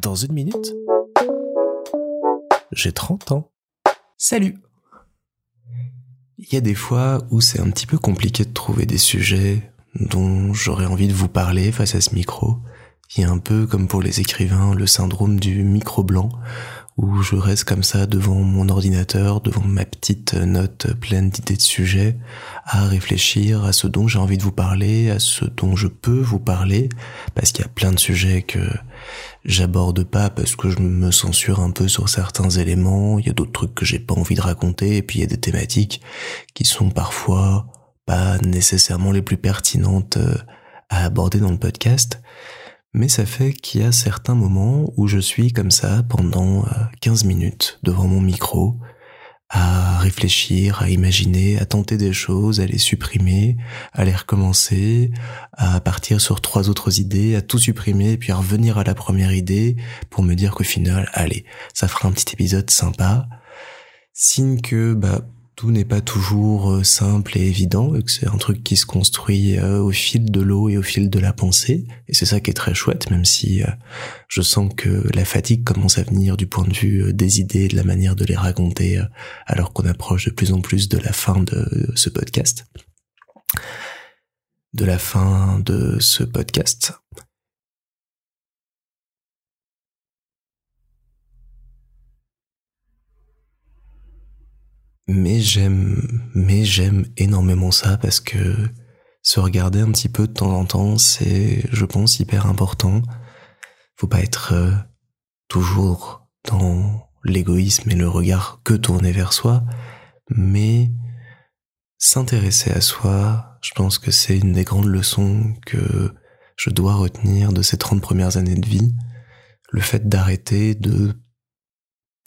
Dans une minute, j'ai 30 ans. Salut Il y a des fois où c'est un petit peu compliqué de trouver des sujets dont j'aurais envie de vous parler face à ce micro. Il y a un peu comme pour les écrivains le syndrome du micro blanc où je reste comme ça devant mon ordinateur, devant ma petite note pleine d'idées de sujets, à réfléchir à ce dont j'ai envie de vous parler, à ce dont je peux vous parler, parce qu'il y a plein de sujets que j'aborde pas parce que je me censure un peu sur certains éléments, il y a d'autres trucs que j'ai pas envie de raconter, et puis il y a des thématiques qui sont parfois pas nécessairement les plus pertinentes euh, à aborder dans le podcast mais ça fait qu'il y a certains moments où je suis comme ça pendant 15 euh, minutes devant mon micro, à réfléchir, à imaginer, à tenter des choses, à les supprimer, à les recommencer, à partir sur trois autres idées, à tout supprimer, puis à revenir à la première idée pour me dire qu'au final, allez, ça fera un petit épisode sympa. Signe que, bah, tout n'est pas toujours euh, simple et évident, et que c'est un truc qui se construit euh, au fil de l'eau et au fil de la pensée, et c'est ça qui est très chouette, même si euh, je sens que la fatigue commence à venir du point de vue des idées, de la manière de les raconter, alors qu'on approche de plus en plus de la fin de ce podcast. De la fin de ce podcast. Mais j'aime, mais j'aime énormément ça parce que se regarder un petit peu de temps en temps, c'est, je pense, hyper important. Faut pas être euh, toujours dans l'égoïsme et le regard que tourné vers soi, mais s'intéresser à soi, je pense que c'est une des grandes leçons que je dois retenir de ces 30 premières années de vie. Le fait d'arrêter de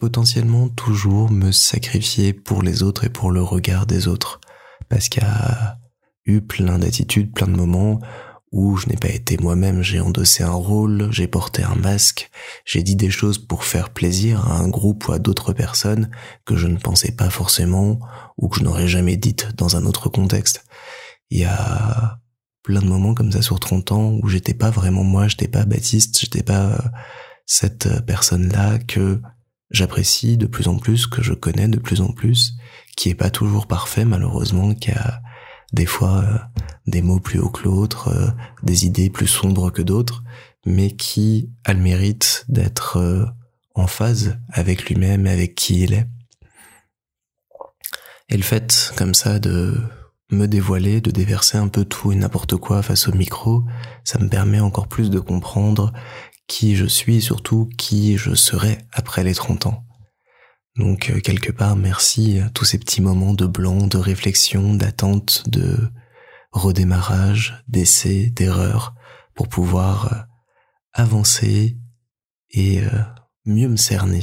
potentiellement toujours me sacrifier pour les autres et pour le regard des autres. Parce qu'il y a eu plein d'attitudes, plein de moments où je n'ai pas été moi-même, j'ai endossé un rôle, j'ai porté un masque, j'ai dit des choses pour faire plaisir à un groupe ou à d'autres personnes que je ne pensais pas forcément ou que je n'aurais jamais dites dans un autre contexte. Il y a plein de moments comme ça sur 30 ans où j'étais pas vraiment moi, j'étais pas Baptiste, j'étais pas cette personne-là que j'apprécie de plus en plus, que je connais de plus en plus, qui est pas toujours parfait malheureusement, qui a des fois euh, des mots plus hauts que l'autre, euh, des idées plus sombres que d'autres, mais qui a le mérite d'être euh, en phase avec lui-même et avec qui il est. Et le fait comme ça de me dévoiler, de déverser un peu tout et n'importe quoi face au micro, ça me permet encore plus de comprendre qui je suis et surtout qui je serai après les 30 ans. Donc euh, quelque part, merci à tous ces petits moments de blanc, de réflexion, d'attente, de redémarrage, d'essai, d'erreur, pour pouvoir euh, avancer et euh, mieux me cerner.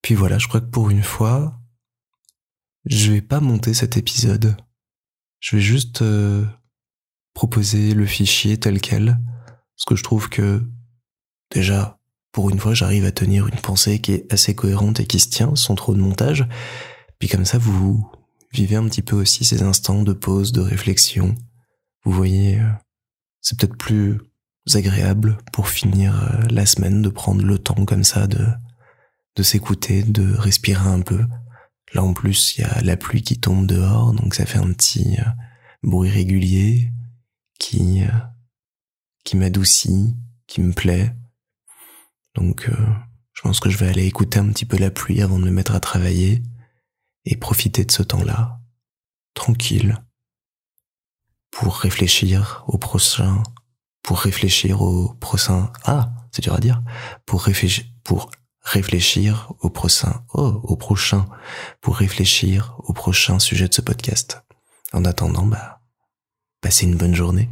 Puis voilà, je crois que pour une fois, je vais pas monter cet épisode je vais juste euh, proposer le fichier tel quel, parce que je trouve que déjà, pour une fois, j'arrive à tenir une pensée qui est assez cohérente et qui se tient sans trop de montage. Puis comme ça, vous vivez un petit peu aussi ces instants de pause, de réflexion. Vous voyez, euh, c'est peut-être plus agréable pour finir euh, la semaine de prendre le temps comme ça de de s'écouter, de respirer un peu, Là en plus, il y a la pluie qui tombe dehors, donc ça fait un petit euh, bruit régulier qui euh, qui m'adoucit, qui me plaît. Donc euh, je pense que je vais aller écouter un petit peu la pluie avant de me mettre à travailler et profiter de ce temps-là, tranquille, pour réfléchir au prochain, pour réfléchir au prochain. Ah, c'est dur à dire. Pour réfléchir, pour réfléchir au prochain, oh, au prochain, pour réfléchir au prochain sujet de ce podcast. En attendant, bah, passez une bonne journée.